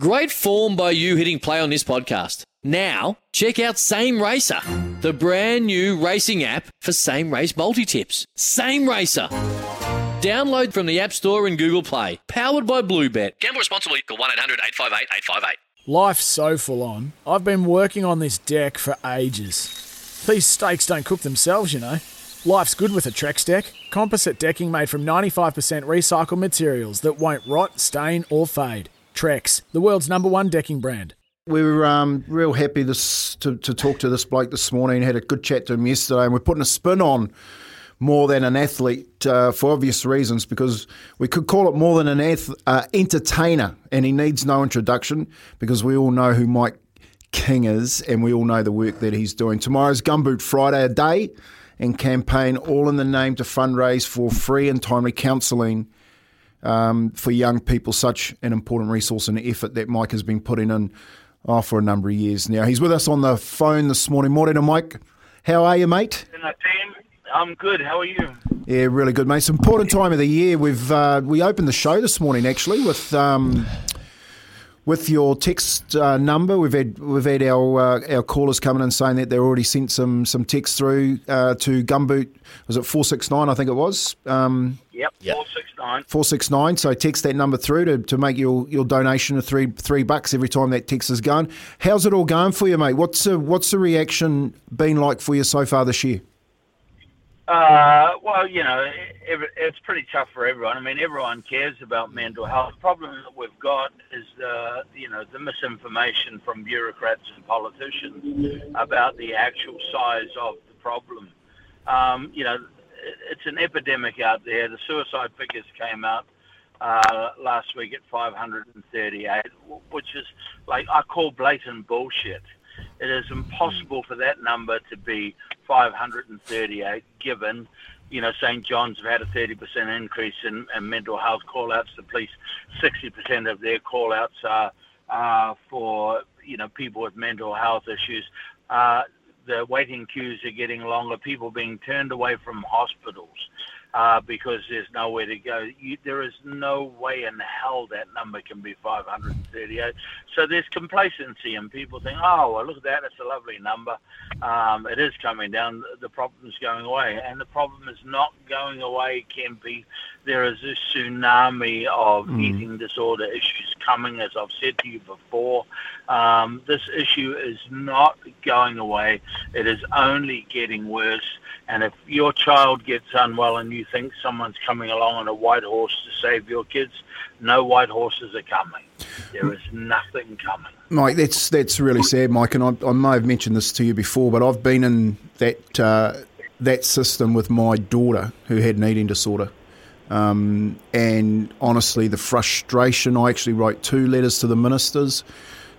Great form by you hitting play on this podcast. Now, check out Same Racer, the brand new racing app for same race multi tips. Same Racer. Download from the App Store and Google Play. Powered by Bluebet. Gamble responsibly. Call 1 800 858 858. Life's so full on. I've been working on this deck for ages. These steaks don't cook themselves, you know. Life's good with a Trex deck. Composite decking made from 95% recycled materials that won't rot, stain, or fade. Trex, the world's number one decking brand. We were um, real happy this, to, to talk to this bloke this morning. Had a good chat to him yesterday, and we're putting a spin on more than an athlete uh, for obvious reasons because we could call it more than an ath- uh, entertainer, and he needs no introduction because we all know who Mike King is, and we all know the work that he's doing. Tomorrow's Gumboot Friday, a day and campaign, all in the name to fundraise for free and timely counselling. Um, for young people, such an important resource and effort that Mike has been putting in oh, for a number of years now. He's with us on the phone this morning. Morning, Mike. How are you, mate? I'm good. How are you? Yeah, really good, mate. It's an important time of the year. We've uh, we opened the show this morning actually with um, with your text uh, number. We've had we've had our uh, our callers coming and saying that they've already sent some some text through uh, to Gumboot. Was it four six nine? I think it was. Um, Yep, four six nine. Four six nine. So text that number through to, to make your, your donation of three three bucks every time that text is going. How's it all going for you, mate? What's the, what's the reaction been like for you so far this year? Uh, well, you know, it, it's pretty tough for everyone. I mean, everyone cares about mental health. The problem that we've got is, uh, you know, the misinformation from bureaucrats and politicians about the actual size of the problem. Um, you know, it's an epidemic out there. The suicide figures came out uh, last week at 538, which is like I call blatant bullshit. It is impossible for that number to be 538, given you know St John's have had a 30% increase in, in mental health call-outs. The police, 60% of their call-outs are for you know people with mental health issues. Uh, the waiting queues are getting longer. People being turned away from hospitals uh, because there's nowhere to go. You, there is no way in hell that number can be 538. So there's complacency, and people think, oh, well, look at that. It's a lovely number. Um, it is coming down. The problem's going away. And the problem is not going away, Kempy. There is a tsunami of Mm. eating disorder issues coming, as I've said to you before. Um, this issue is not going away. It is only getting worse. And if your child gets unwell and you think someone's coming along on a white horse to save your kids, no white horses are coming. There is nothing coming. Mike, that's that's really sad, Mike. And I, I may have mentioned this to you before, but I've been in that uh, that system with my daughter who had an eating disorder. Um, and honestly, the frustration. I actually wrote two letters to the ministers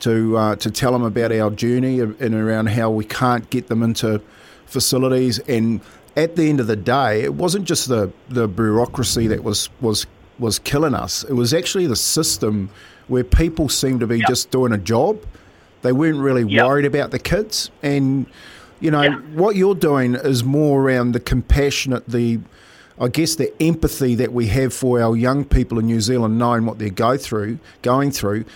to uh, to tell them about our journey and around how we can't get them into facilities. And at the end of the day, it wasn't just the, the bureaucracy that was was was killing us. It was actually the system where people seemed to be just doing a job. They weren't really Yep. worried about the kids. And you know Yeah. what you're doing is more around the compassionate, the I guess the empathy that we have for our young people in New Zealand, knowing what they're go through, going through.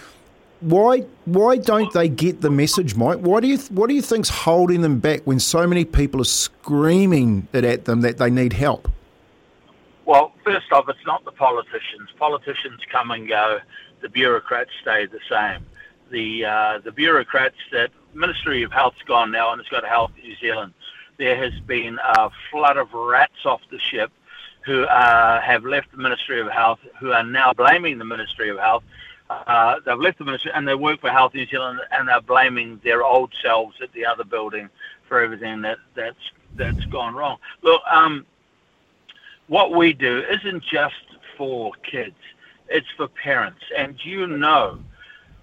Why why don't they get the message, Mike? Why do you what do you think's holding them back when so many people are screaming it at them that they need help? Well, first off, it's not the politicians. Politicians come and go. The bureaucrats stay the same. The uh, the bureaucrats that Ministry of Health's gone now, and it's got Health New Zealand. There has been a flood of rats off the ship who uh, have left the Ministry of Health, who are now blaming the Ministry of Health. Uh, they've left the ministry and they work for Health New Zealand, and they're blaming their old selves at the other building for everything that that's that's gone wrong. Look, um, what we do isn't just for kids, it's for parents. And you know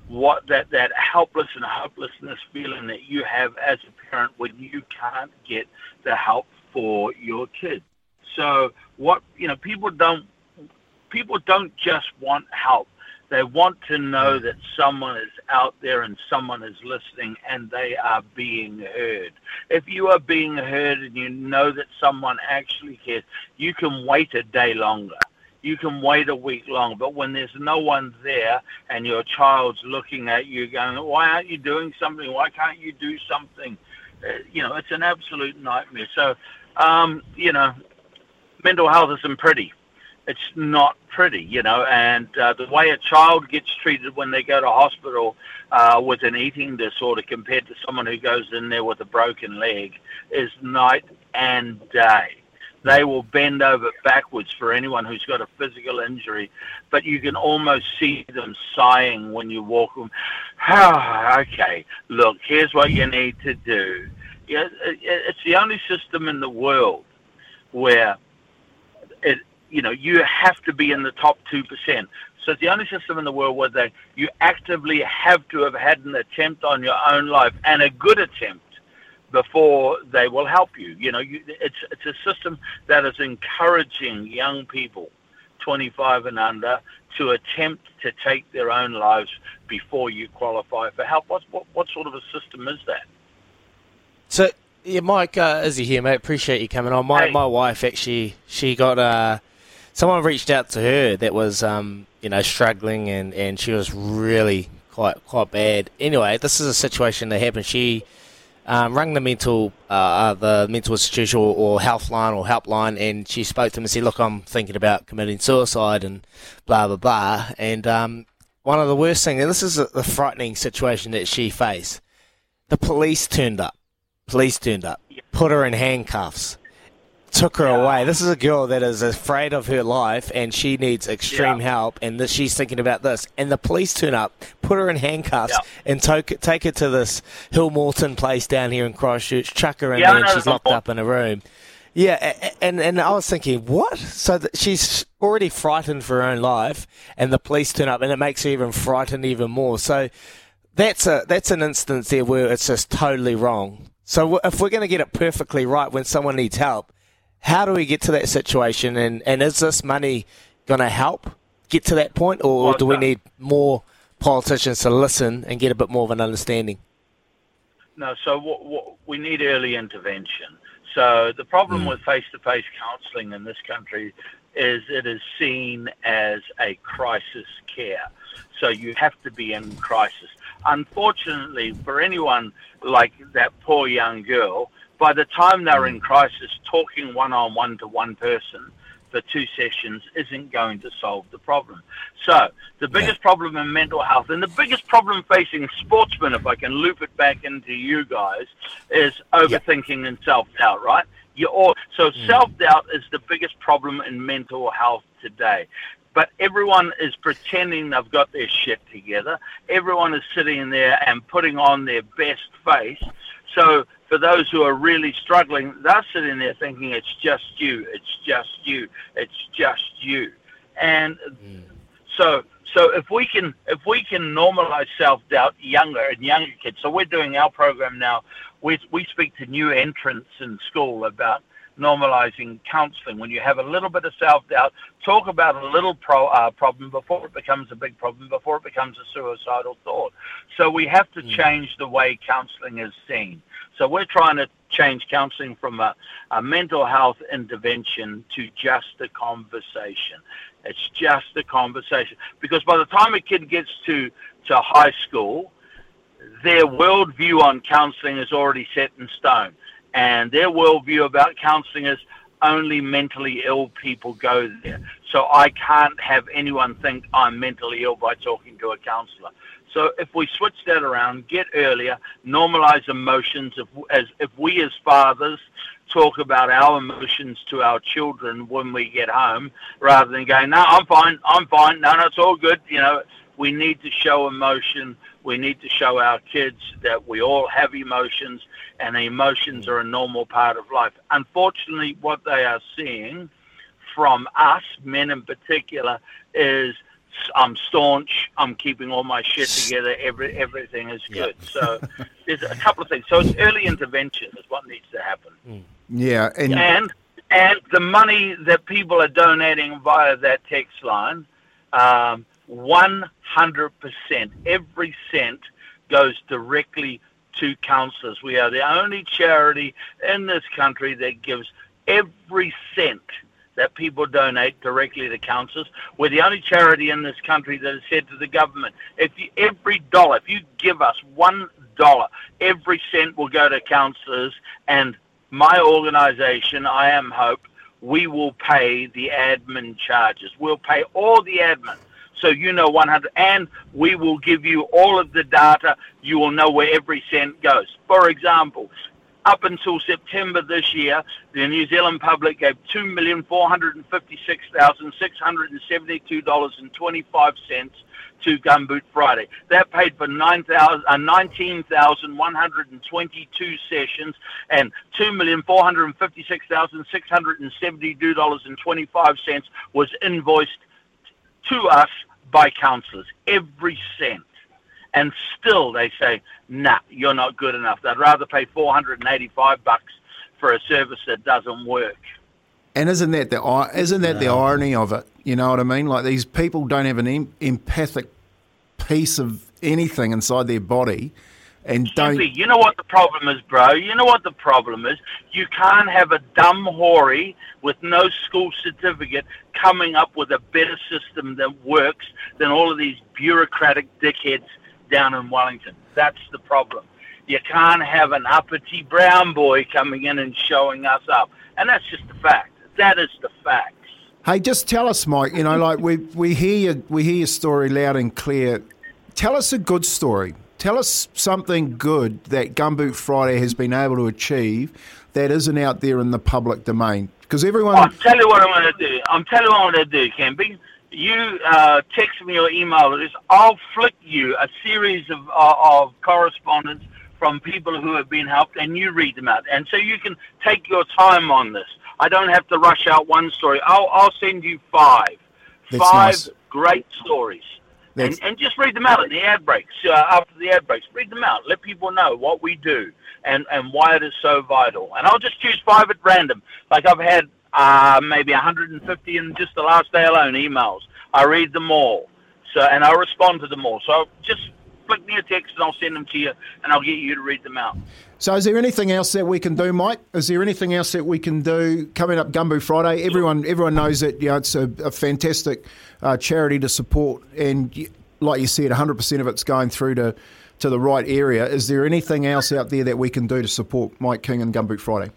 what that that helpless and hopelessness feeling that you have as a parent when you can't get the help for your kids. So what you know, people don't people don't just want help. They want to know that someone is out there and someone is listening and they are being heard. If you are being heard and you know that someone actually cares, you can wait a day longer you can wait a week long. But when there's no one there and your child's looking at you going, why aren't you doing something? Why can't you do something? Uh, you know, it's an absolute nightmare. So, um, you know, mental health isn't pretty. It's not pretty, you know, and uh, the way a child gets treated when they go to hospital uh, with an eating disorder compared to someone who goes in there with a broken leg is night and day they will bend over backwards for anyone who's got a physical injury, but you can almost see them sighing when you walk them. Okay, look, here's what you need to do. It's the only system in the world where you know, you have to be in the top two percent. So it's the only system in the world where they, you actively have to have had an attempt on your own life and a good attempt before they will help you. You know, you, it's it's a system that is encouraging young people, 25 and under, to attempt to take their own lives before you qualify for help. What what, what sort of a system is that? So. Yeah, Mike, uh, Izzy here, mate. Appreciate you coming on. My Hey. my wife actually, she got uh, someone reached out to her that was um, you know struggling and, and she was really quite quite bad. Anyway, this is a situation that happened. She um, rang the mental uh, uh, the mental institution or, or health line or helpline, and she spoke to them and said, "Look, I'm thinking about committing suicide and blah blah blah." And um, one of the worst things, and this is a, the frightening situation that she faced. The police turned up. Police turned up, put her in handcuffs, took her away. This is a girl that is afraid of her life and she needs extreme Yeah. help, and that she's thinking about this. And the police turn up, put her in handcuffs, Yeah. and take, take her to this Hillmorton place down here in Christchurch, chuck her in Yeah, there, and she's locked Hill up in a room. Yeah, and and I was thinking, what? So she's already frightened for her own life, and the police turn up, and it makes her even frightened even more. So that's a that's an instance there where it's just totally wrong. So if we're going to get it perfectly right when someone needs help, how do we get to that situation? And and is this money going to help get to that point, or, Well, do we no. need more politicians to listen and get a bit more of an understanding? No, so what, what, we need early intervention. So the problem mm. with face-to-face counselling in this country is it is seen as a crisis care. So you have to be in crisis. Unfortunately, for anyone like that poor young girl, by the time they're in hmm. crisis, talking one-on-one to one person for two sessions isn't going to solve the problem. So the biggest problem in mental health and the biggest problem facing sportsmen, if I can loop it back into you guys, is overthinking and self-doubt, right? You all, so hmm. self-doubt is the biggest problem in mental health today. But everyone is pretending they've got their shit together. Everyone is sitting there and putting on their best face. So for those who are really struggling, they're sitting there thinking it's just you, it's just you, it's just you. And so so if we can if we can normalize self doubt younger and younger kids, so we're doing our program now. We we speak to new entrants in school about normalizing counseling. When you have a little bit of self doubt, talk about a little pro, uh, problem before it becomes a big problem, before it becomes a suicidal thought. So we have to change the way counseling is seen. So we're trying to change counseling from a, a mental health intervention to just a conversation. It's just a conversation. Because by the time a kid gets to, to high school, their worldview on counseling is already set in stone. And their worldview about counseling is only mentally ill people go there. So I can't have anyone think I'm mentally ill by talking to a counselor. So if we switch that around, get earlier, normalize emotions. If, as, if we as fathers talk about our emotions to our children when we get home, rather than going, no, I'm fine, I'm fine, no, no, it's all good. You know, we need to show emotion. We need to show our kids that we all have emotions and emotions are a normal part of life. Unfortunately, what they are seeing from us, men in particular, is I'm staunch. I'm keeping all my shit together. Every everything is good. So there's a couple of things. So it's early intervention is what needs to happen. Yeah, and And and the money that people are donating via that text line, um, 100%, every cent goes directly to counsellors. We are the only charity in this country that gives every cent that people donate directly to counsellors. We're the only charity in this country that has said to the government, if you, every dollar, if you give us one dollar, every cent will go to counsellors and my organization, I Am Hope, we will pay the admin charges. We'll pay all the admin. So you know 100, and we will give you all of the data. You will know where every cent goes. For example, up until September this year, the New Zealand public gave two million four hundred and fifty-six thousand six hundred and seventy-two dollars and twenty-five cents to Gumboot Friday. That paid for 9,000 uh, 19,122 sessions and $2,456,672.25 was invoiced to us by counsellors, every cent. And still they say, nah, you're not good enough. They'd rather pay 485 bucks for a service that doesn't work. And isn't that the isn't that the irony of it? You know what I mean? Like these people don't have an em- empathic piece of anything inside their body, and don't. Simply, you know what the problem is, bro? You know what the problem is? You can't have a dumb hori with no school certificate coming up with a better system that works than all of these bureaucratic dickheads down in Wellington. That's the problem. You can't have an uppity brown boy coming in and showing us up. And that's just the fact. That is the fact. Hey, just tell us, Mike. You know, like we we hear your, we hear your story loud and clear. Tell us a good story. Tell us something good that Gumboot Friday has been able to achieve that isn't out there in the public domain. Because everyone, I'll tell you what I'm going to do. I'm telling you what I'm going to do, Kempy. You uh, text me or email address. I'll flick you a series of, uh, of correspondence from people who have been helped, and you read them out. And so you can take your time on this. I don't have to rush out one story. I'll, I'll send you five. That's five nice. great stories. And, and just read them out in the ad breaks. Uh, after the ad breaks, read them out. Let people know what we do and, and why it is so vital. And I'll just choose five at random. Like I've had uh, maybe 150 in just the last day alone emails. I read them all. So and I'll respond to them all. So just flick me a text and I'll send them to you and I'll get you to read them out. so is there anything else that we can do, Mike? Is there anything else that we can do coming up Gumboot Friday? Everyone everyone knows that you know it's a, a fantastic uh, charity to support, and like you said, 100 percent of it's going through to to the right area. Is there anything else out there that we can do to support Mike King and Gumboot Friday?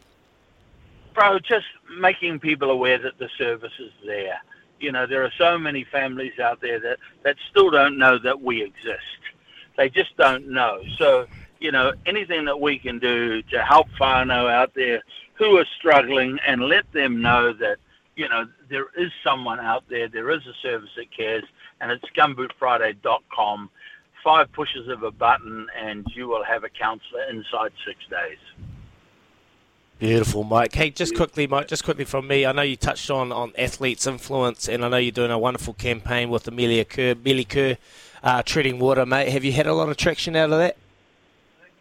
bro, just making people aware that the service is there. You know, there are so many families out there that, that still don't know that we exist. They just don't know. So, you know, anything that we can do to help whānau out there who are struggling and let them know that, you know, there is someone out there, there is a service that cares, and it's gumbootfriday.com. Five pushes of a button, and you will have a counsellor inside six days. Beautiful, Mike. Hey, just quickly, Mike, just quickly from me. I know you touched on, on athletes' influence, and I know you're doing a wonderful campaign with Amelia Kerr, Billy Kerr, uh, treading water, mate. Have you had a lot of traction out of that?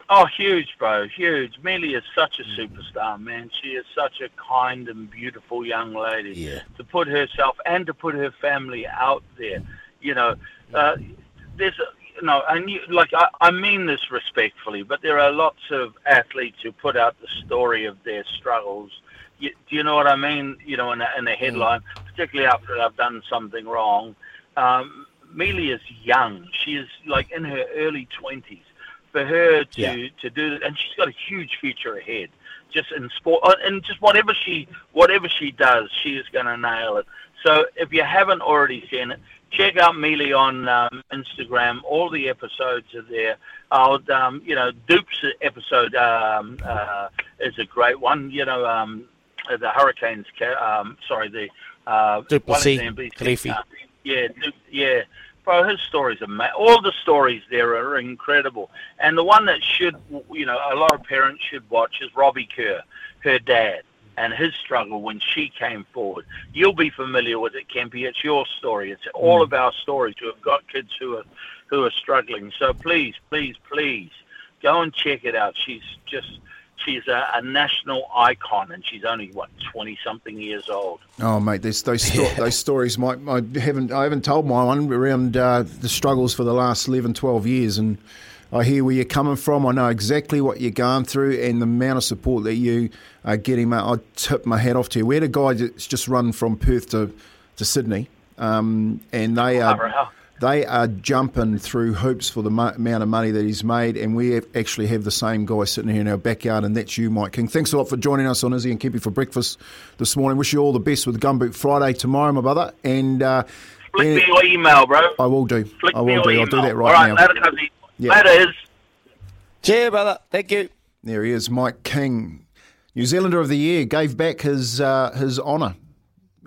Oh, huge, bro, huge. Melie is such a superstar, man. She is such a kind and beautiful young lady. Yeah. To put herself and to put her family out there, you know, uh, there's, a, know, and you, like I, I mean this respectfully, but there are lots of athletes who put out the story of their struggles. You, do you know what I mean? You know, in a, in a headline, particularly after I've done something wrong. Um, Melie is young. She is like in her early twenties for her to Yeah. to do that, and she's got a huge future ahead. Just in sport, uh, and just whatever she whatever she does, she is going to nail it. So if you haven't already seen it, check out Melie on um, Instagram. All the episodes are there. I'll, um, you know, Dupe's episode um, uh, is a great one. You know, um, the Hurricanes. Um, sorry, the uh, Du'Plessis, Kirifi. uh, yeah, Dupe, yeah. Bro, his stories are ma- all the stories there are incredible, and the one that should, you know, a lot of parents should watch is Robbie Kerr, her dad, and his struggle when she came forward. You'll be familiar with it, Kempy. It's your story. It's all of our stories who have got kids who are who are struggling. So please, please, please go and check it out. She's just she's a, a national icon, and she's only what twenty something years old. Oh, mate, there's those sto- those stories. My, I haven't I haven't told my one around uh, the struggles for the last 11, 12 years, and I hear where you're coming from. I know exactly what you're going through, and the amount of support that you are getting. Mate, I tip my hat off to you. We had a guy that's just run from Perth to to Sydney, um, and they are. Wow. They are jumping through hoops for the mo- amount of money that he's made, and we have actually have the same guy sitting here in our backyard, and that's you, Mike King. Thanks a lot for joining us on Izzy and Kempy for breakfast this morning. Wish you all the best with Gumboot Friday tomorrow, my brother, and uh, Flick yeah, me your email, bro. I will do. Flick I will your do. I'll do email. that All right, now. Later, cuzzy. Yeah. Later is. Cheers, brother. Thank you. There he is, Mike King, New Zealander of the Year, gave back his uh, his honour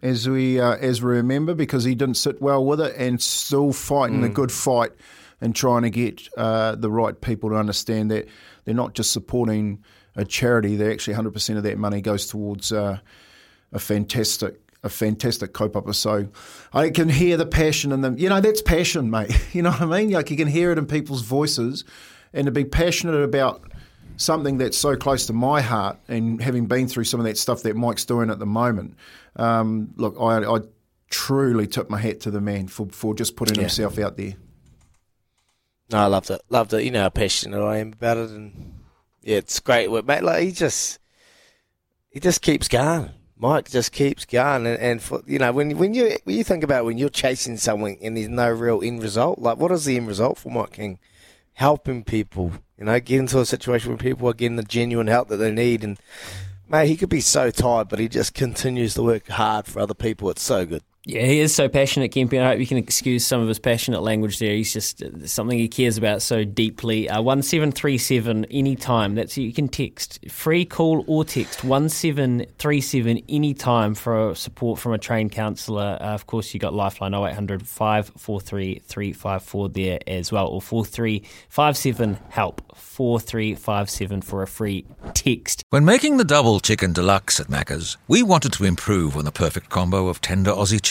as we uh, as we remember because he didn't sit well with it and still fighting a good fight and trying to get uh, the right people to understand that they're not just supporting a charity; they're actually 100 percent of that money goes towards uh, a fantastic. A fantastic kaupapa. So I can hear the passion in them. You know, that's passion, mate. You know what I mean? Like you can hear it in people's voices and to be passionate about something that's so close to my heart and having been through some of that stuff that Mike's doing at the moment, um, look, I, I truly tip my hat to the man for, for just putting Yeah. himself out there. No, I loved it. Loved it. You know how passionate I am about it, and yeah, it's great work, mate. Like he just, he just keeps going. Mike just keeps going, and, and for, you know when when you when you think about when you're chasing someone and there's no real end result, like what is the end result for Mike King? Helping people, you know, get into a situation where people are getting the genuine help that they need, and mate, he could be so tired, but he just continues to work hard for other people. It's so good. Yeah, he is so passionate, Kempy. I hope you can excuse some of his passionate language there. He's just uh, something he cares about so deeply. Uh, 1737 anytime. That's you can text. Free call or text 1737 anytime for support from a trained counsellor. Uh, of course, you've got Lifeline 0800 543 354 there as well, or 4357 help 4357 for a free text. When making the double chicken deluxe at Macca's, we wanted to improve on the perfect combo of tender Aussie